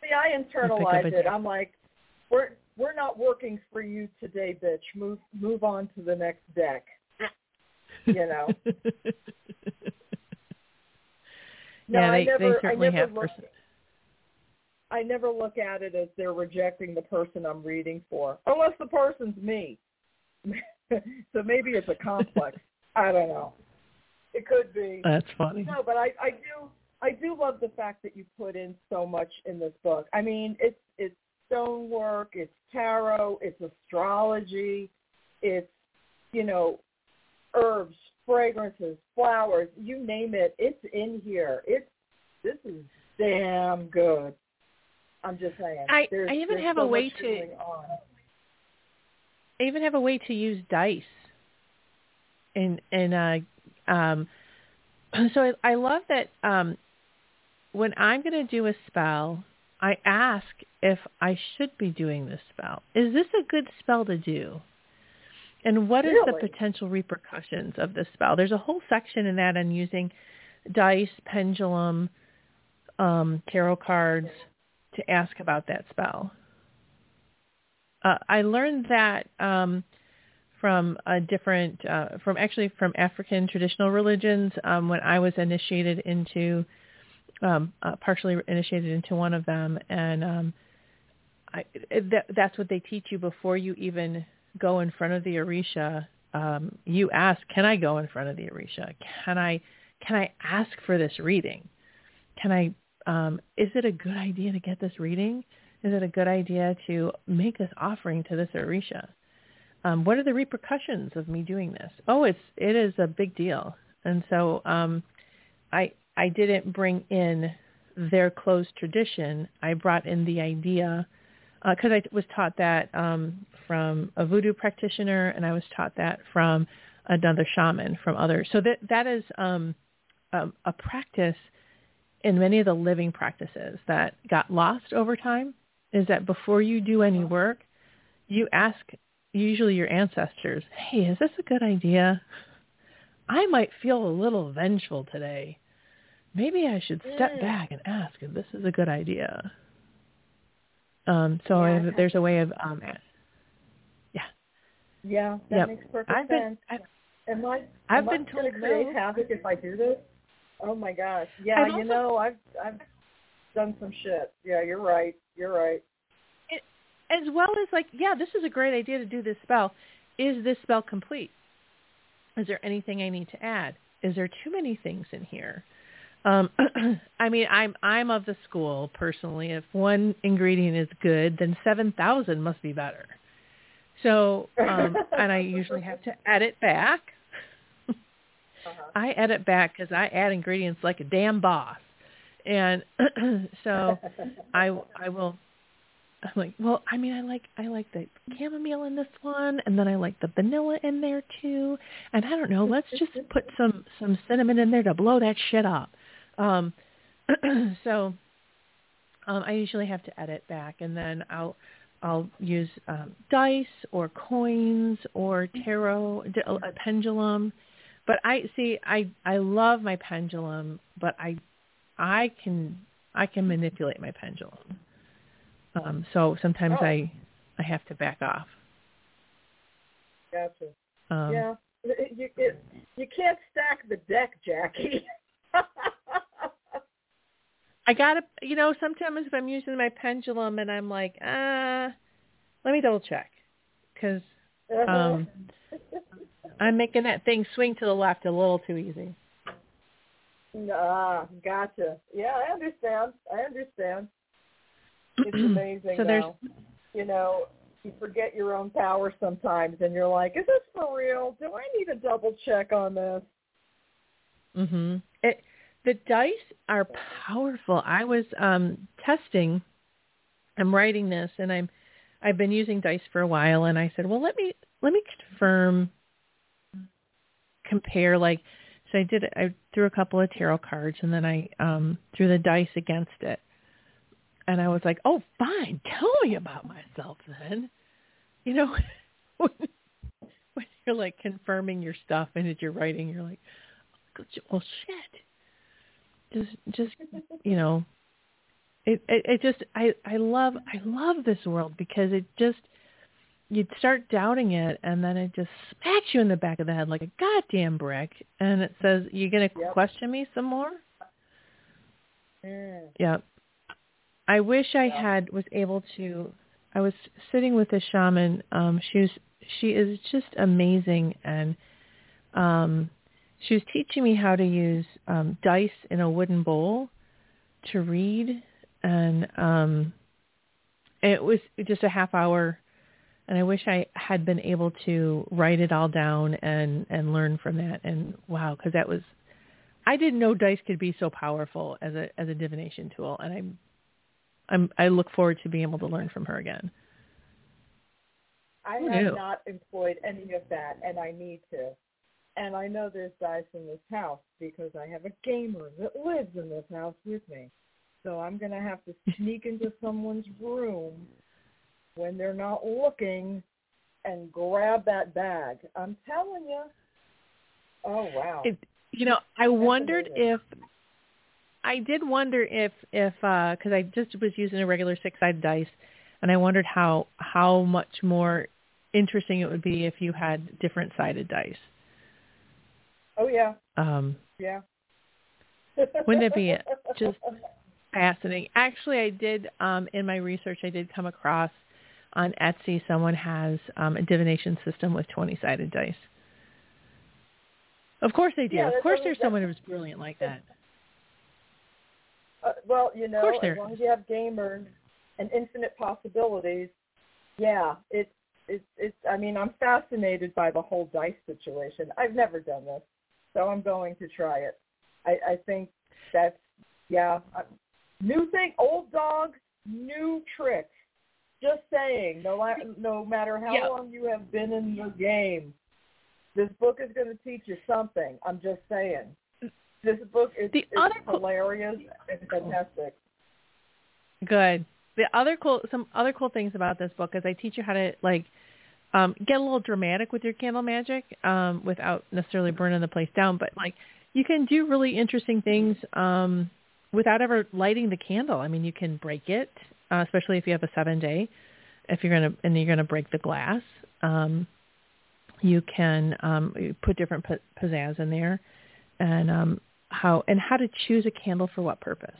See, I internalize it. I'm like, we're we're not working for you today, bitch. Move move on to the next deck. You know. No, yeah, I they never, they certainly I never have look, person. I never look at it as they're rejecting the person I'm reading for, unless the person's me. so maybe it's a complex. I don't know. It could be. That's funny. No, but I, I do I do love the fact that you put in so much in this book. I mean, it's it's stonework, it's tarot, it's astrology, it's you know, herbs, fragrances, flowers, you name it, it's in here. It's this is damn good. I'm just saying. I- I even have so a way to- going on. I even have a way to use dice. And and uh um so I, I love that um when I'm going to do a spell, I ask if I should be doing this spell. Is this a good spell to do? And what is the potential repercussions of this spell? There's a whole section in that on using dice, pendulum, um, tarot cards to ask about that spell. Uh, I learned that um, from a different, uh, from actually from African traditional religions um, when I was initiated into, um, uh, partially initiated into one of them, and um, I, that, that's what they teach you before you even go in front of the Orisha. Um, you ask, "Can I go in front of the Orisha? Can I, can I ask for this reading? Can I? Um, is it a good idea to get this reading? Is it a good idea to make this offering to this Orisha? Um, what are the repercussions of me doing this? Oh, it's it is a big deal, and so um, I I didn't bring in their closed tradition. I brought in the idea because I was taught that um, from a voodoo practitioner, and I was taught that from another shaman, from others. So that that is um, a, a practice in many of the living practices that got lost over time. Is that before you do any work, you ask usually your ancestors, "Hey, is this a good idea? I might feel a little vengeful today. Maybe I should step Mm. back and ask if this is a good idea." Um, so Yeah, I- there's a way of um, Yeah, Yeah, that Yep. makes perfect I've been sense. I've, Am I I've am been going to told create no. havoc if I do this? Oh my gosh. Yeah, I've you also- know, I've I've done some shit. Yeah, you're right. You're right. It, as well as like, yeah, this is a great idea to do this spell. Is this spell complete? Is there anything I need to add? Is there too many things in here? Um, I mean, I'm I'm of the school personally. If one ingredient is good, then seven thousand must be better. So, um, and I usually have to edit back. Uh-huh. I edit back because I add ingredients like a damn boss, and so I I will. I'm like, well, I mean, I like I like the chamomile in this one, and then I like the vanilla in there too. And I don't know, let's just put some some cinnamon in there to blow that shit up. Um, so um, I usually have to edit back, and then I'll I'll use um, dice or coins or tarot, a pendulum. But I see, I I love my pendulum, but I I can I can manipulate my pendulum. Um, so sometimes Oh. I I have to back off. Gotcha. Um, yeah. You it, you can't stack the deck, Jacki. I gotta, you know, sometimes if I'm using my pendulum and I'm like, ah, let me double check, because um, I'm making that thing swing to the left a little too easy. Ah, gotcha. Yeah, I understand. I understand. It's amazing So there's-. You know, you forget your own power sometimes and you're like, Is this for real? Do I need a double check on this? Mhm. It the dice are powerful. I was um testing I'm writing this and I'm I've been using dice for a while and I said, "Well, let me let me confirm compare like so I did I threw a couple of tarot cards and then I um threw the dice against it. And I was like, "Oh, fine. Tell me about myself then." You know, when, when you're like confirming your stuff and as you're writing, you're like, "Well, shit." just just you know it, it it just i i love i love this world because it just you'd start doubting it and then it just smacks you in the back of the head like a goddamn brick and it says you're going to Yep. question me some more Mm. yeah i wish i had was able to i was sitting with a shaman um she was she is just amazing and um she was teaching me how to use um dice in a wooden bowl to read and um it was just a half hour and I wish I had been able to write it all down and and learn from that and wow cuz that was I didn't know dice could be so powerful as a as a divination tool and I'm I'm I look forward to being able to learn from her again. I Who have knew? not employed any of that and I need to. And I know there's dice in this house because I have a gamer that lives in this house with me. So I'm going to have to sneak into someone's room when they're not looking and grab that bag. I'm telling you. Oh, wow. It, you know, I wondered amazing. if I did wonder if if uh cuz I just was using a regular six-sided dice and I wondered how how much more interesting it would be if you had different sided dice. oh, yeah. Um Yeah. Wouldn't it be just fascinating. Actually, I did um, in my research. I did come across on Etsy someone has um, a divination system with twenty-sided dice. Of course they do. Yeah, of course, there's someone who's brilliant like that. Uh, well, you know, as long as you have gamers and infinite possibilities, yeah, it's it's it's. I mean, I'm fascinated by the whole dice situation. I've never done this, so I'm going to try it. I, I think that's yeah, uh, new thing, old dog, new trick. Just saying. No, no matter how Yeah. long you have been in the game, this book is going to teach you something. I'm just saying. This book is, The is other hilarious and fantastic. Good. The other cool, some other cool things about this book is I teach you how to like um, get a little dramatic with your candle magic um, without necessarily burning the place down, but like you can do really interesting things um, without ever lighting the candle. I mean, you can break it, uh, especially if you have a seven day. If you're gonna and you're gonna break the glass, um, you can um, put different pi- pizzazz in there, and um, how and how to choose a candle for what purpose.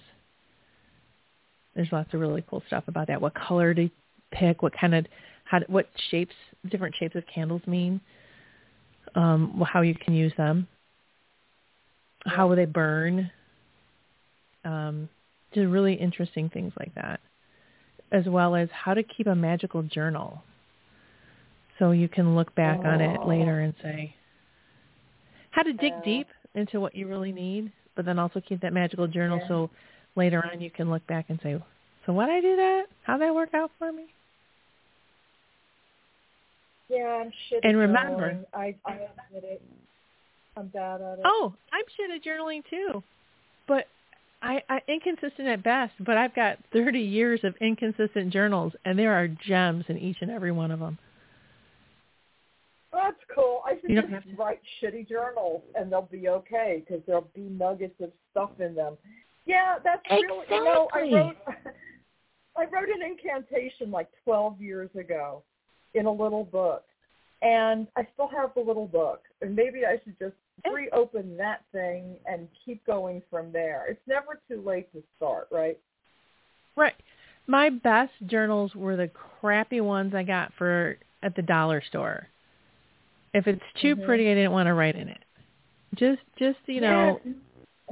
There's lots of really cool stuff about that. What color to pick, what kind of, how, what shapes, different shapes of candles mean, um, how you can use them, how will they burn, um, just really interesting things like that, as well as how to keep a magical journal. So you can look back on it Oh. later and say, how to dig deep into what you really need, but then also keep that magical journal Yeah. so later on you can look back and say, so why did I do that? How'd that work out for me? Yeah, I'm shitty. And remember- journaling. I I admit it. I'm bad at it. Oh, I'm shit at journaling too, but I, I inconsistent at best. But I've got 30 years of inconsistent journals, and there are gems in each and every one of them. That's cool. I should just have to- write shitty journals, and they'll be okay because there'll be nuggets of stuff in them. Yeah, that's really. You know, I Exactly. wrote. I wrote an incantation like 12 years ago in a little book, and I still have the little book. And maybe I should just reopen that thing and keep going from there. It's never too late to start, right? Right. My best journals were the crappy ones I got for at the dollar store. If it's too Mhm. pretty, I didn't want to write in it. Just, just you know,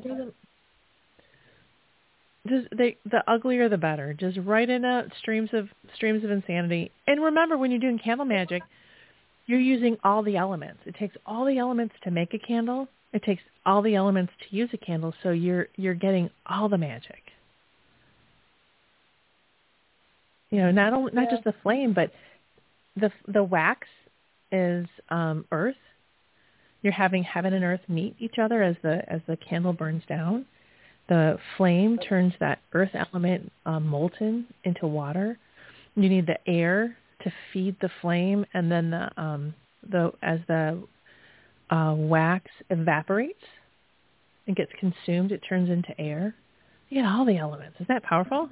doesn't just they the uglier the better. Just write in a streams of streams of insanity. And remember when you're doing candle magic, you're using all the elements. It takes all the elements to make a candle. It takes all the elements to use a candle, so you're you're getting all the magic. You know, not only not Yeah. just the flame, but the the wax is um, earth. You're having heaven and earth meet each other as the as the candle burns down. The flame turns that earth element um, molten into water. You need the air to feed the flame, and then the um, the as the uh, wax evaporates and gets consumed, it turns into air. You get all the elements. Isn't that powerful?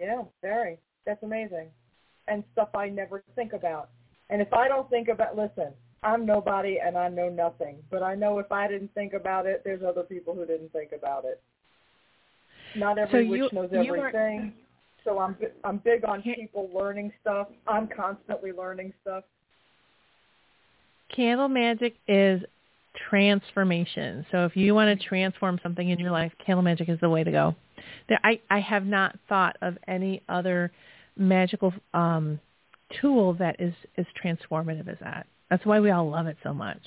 Yeah, very. That's amazing. And stuff I never think about. And if I don't think about, listen, I'm nobody and I know nothing. But I know if I didn't think about it, there's other people who didn't think about it. Not every you- witch knows everything. So I'm I'm big on people learning stuff. I'm constantly learning stuff. Candle magic is transformation. So if you want to transform something in your life, candle magic is the way to go. There, I, I have not thought of any other magical um, tool that is, as transformative as that. That's why we all love it so much.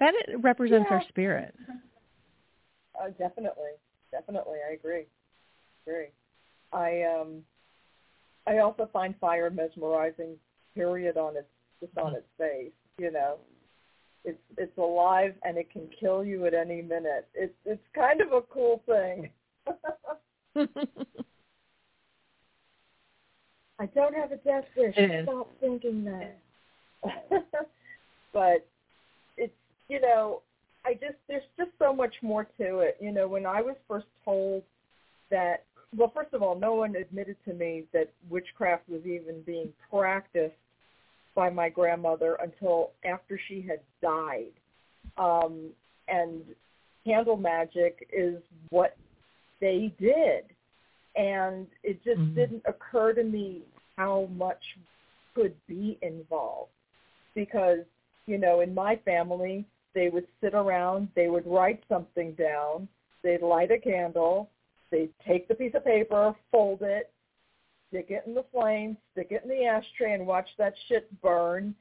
That it represents our spirit. Uh, definitely, definitely, I agree. Agree. I um, I also find fire mesmerizing. Period on its just on its face. You know, it's it's alive and it can kill you at any minute. It's it's kind of a cool thing. I don't have a death wish. Stop thinking that. but it's you know, I just there's just so much more to it. You know, when I was first told that well, first of all, no one admitted to me that witchcraft was even being practiced by my grandmother until after she had died. Um, and candle magic is what they did. And it just Mhm. didn't occur to me how much could be involved. Because, you know, in my family, they would sit around, they would write something down, they'd light a candle, they'd take the piece of paper, fold it, stick it in the flame, stick it in the ashtray, and watch that shit burn,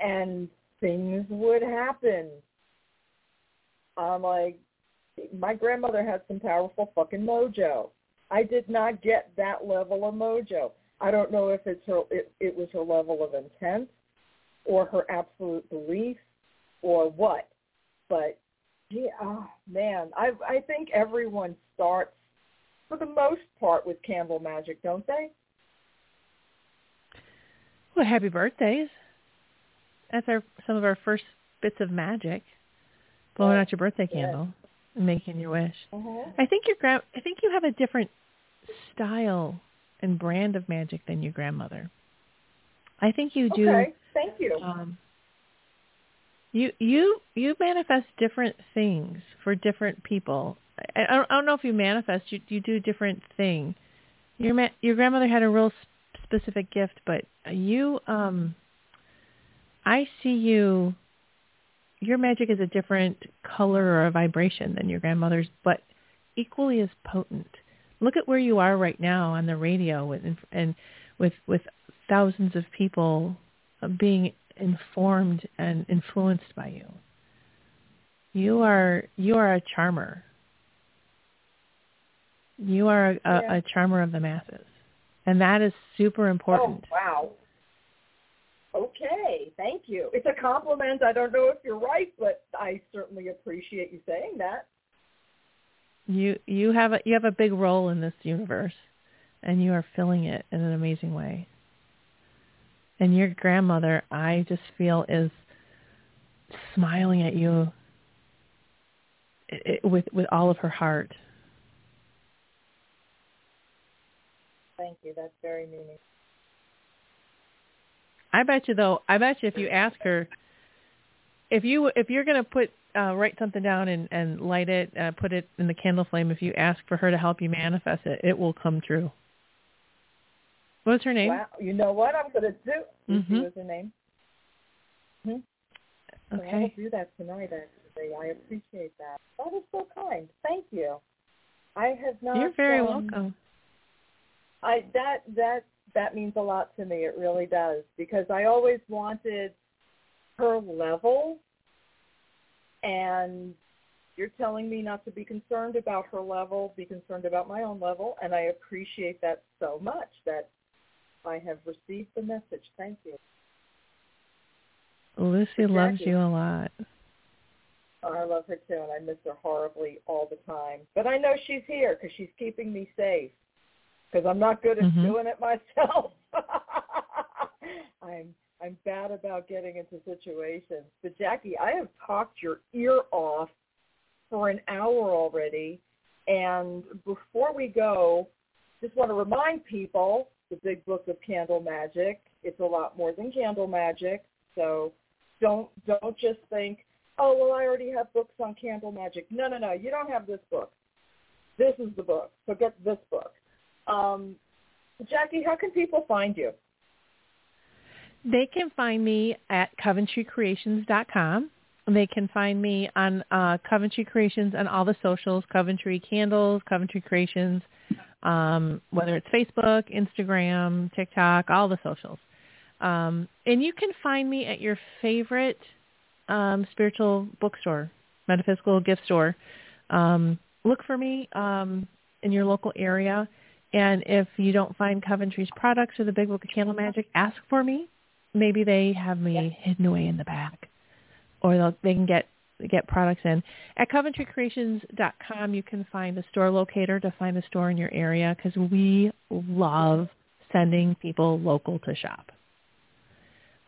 and things would happen. I'm like, my grandmother had some powerful fucking mojo. I did not get that level of mojo. I don't know if it's her, it, it was her level of intent or her absolute belief or what, but yeah, oh, man, I I think everyone starts for the most part with candle magic, don't they? Well, happy birthdays. That's our some of our first bits of magic. Blowing out your birthday candle and making your wish. Mm-hmm. I think your grand I think you have a different style and brand of magic than your grandmother. I think you do Okay, thank you. um you you you manifest different things for different people. I, don't, I don't know if you manifest. You you do a different thing. Your ma- your grandmother had a real specific gift, but you um I see you. Your magic is a different color or a vibration than your grandmother's, but equally as potent. Look at where you are right now on the radio with and with with thousands of people being informed and influenced by you. You are you are a charmer. You are a, Yeah. a, charmer of the masses, and that is super important. Oh, wow. Okay, thank you. It's a compliment. I don't know if you're right, but I certainly appreciate you saying that. You you have a you have a big role in this universe, and you are filling it in an amazing way. And your grandmother, I just feel, is smiling at you with with all of her heart. Thank you. That's very meaningful. I bet you though. I bet you if you ask her, if you if you're gonna put uh, write something down and and light it, uh, put it in the candle flame. If you ask for her to help you manifest it, it will come true. What's her name? Wow. You know what I'm going to do? Lucy Mhm. was her name. Hmm? So I will do that tonight, actually. I appreciate that. That is so kind. Thank you. I have not. You're very um, welcome. I that that that means a lot to me. It really does because I always wanted her level, and you're telling me not to be concerned about her level, be concerned about my own level, and I appreciate that so much. That I have received the message. Thank you. Lucy loves you a lot. Oh, I love her too, and I miss her horribly all the time. But I know she's here because she's keeping me safe. Because I'm not good at Mhm. doing it myself. I'm I'm bad about getting into situations. But Jacki, I have talked your ear off for an hour already, and before we go, just want to remind people the Big Book of Candle Magic. It's a lot more than candle magic, so don't don't just think oh, well, I already have books on candle magic. No, no, no, you don't have this book. This is the book. So get this book. Um, Jacki, how can people find you? They can find me at coventrycreations.com. They can find me on uh, Coventry Creations on all the socials, Coventry Candles, Coventry Creations, um, whether it's Facebook, Instagram, TikTok, all the socials. Um, and you can find me at your favorite um, spiritual bookstore, metaphysical gift store. Um, look for me um, in your local area. And if you don't find Coventry's products or the Big Book of Candle Magic, ask for me. Maybe they have me hidden away in the back, or they'll, they can get get products in. At CoventryCreations.com, you can find a store locator to find a store in your area because we love sending people local to shop.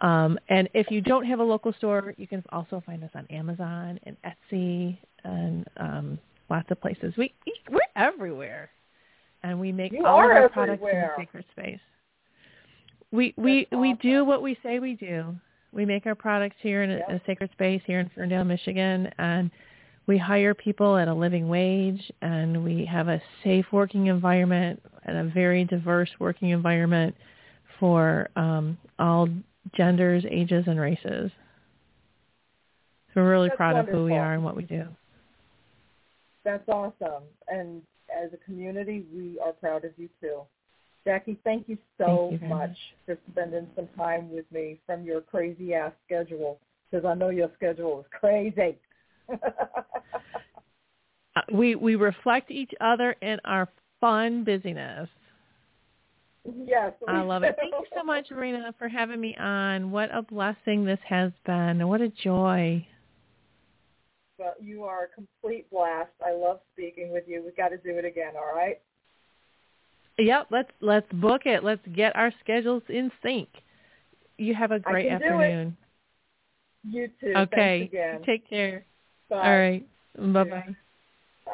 Um, and if you don't have a local store, you can also find us on Amazon and Etsy and um, lots of places. We we're everywhere, and we make You all of our products in everywhere. a sacred space. We we That's we awesome. do what we say we do. We make our products here in a, Yep. a sacred space here in Ferndale, Michigan, and we hire people at a living wage, and we have a safe working environment and a very diverse working environment for um, all genders, ages, and races. So we're really That's proud of who we are and what we do. That's awesome. And as a community, we are proud of you too. Jacki, thank you so Thank you much much. for spending some time with me from your crazy ass schedule because I know your schedule is crazy. Uh, we we reflect each other in our fun busyness. Yes, I love it. Thank you so much, Marina, for having me on. What a blessing this has been. What a joy. Well, you are a complete blast. I love speaking with you. We've got to do it again, all right? Yep, let's let's book it. Let's get our schedules in sync. You have a great afternoon. You too. Okay. Again. Take care. Bye. All right. Bye bye. Bye.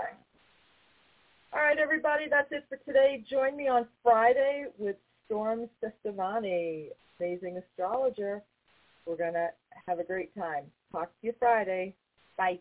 All right, everybody, that's it for today. Join me on Friday with Storm Cestavani, amazing astrologer. We're going to have a great time. Talk to you Friday. Bye.